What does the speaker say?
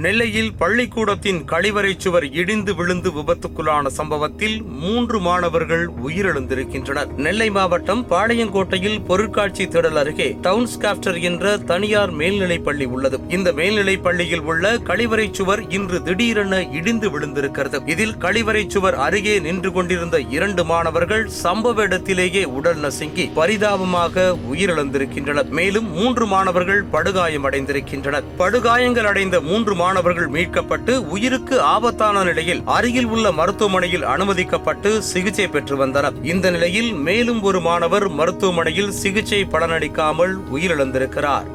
நெல்லையில் பள்ளிக்கூடத்தின் கழிவறை சுவர் இடிந்து விழுந்து விபத்துக்குள்ளான சம்பவத்தில் மூன்று மாணவர்கள் உயிரிழந்திருக்கின்றனர். நெல்லை மாவட்டம் பாளையங்கோட்டையில் பொருட்காட்சி திடல் அருகே டவுன்ஸ் ஸ்காப்டர் என்ற தனியார் மேல்நிலைப் பள்ளி உள்ளது. இந்த மேல்நிலைப் பள்ளியில் உள்ள கழிவறை சுவர் இன்று திடீரென இடிந்து விழுந்திருக்கிறது. இதில் கழிவறை சுவர் அருகே நின்று கொண்டிருந்த இரண்டு மாணவர்கள் சம்பவ இடத்திலேயே உடல் நசுங்கி பரிதாபமாக உயிரிழந்திருக்கின்றனர். மேலும் மூன்று மாணவர்கள் படுகாயமடைந்திருக்கின்றனர். படுகாயங்கள் அடைந்த மூன்று மாணவர்கள் மீட்கப்பட்டு உயிருக்கு ஆபத்தான நிலையில் அருகில் உள்ள மருத்துவமனையில் அனுமதிக்கப்பட்டு சிகிச்சை பெற்று வந்தனர் இந்த நிலையில் மேலும் ஒரு மாணவர் மருத்துவமனையில் சிகிச்சை பலனளிக்காமல் உயிரிழந்திருக்கிறார்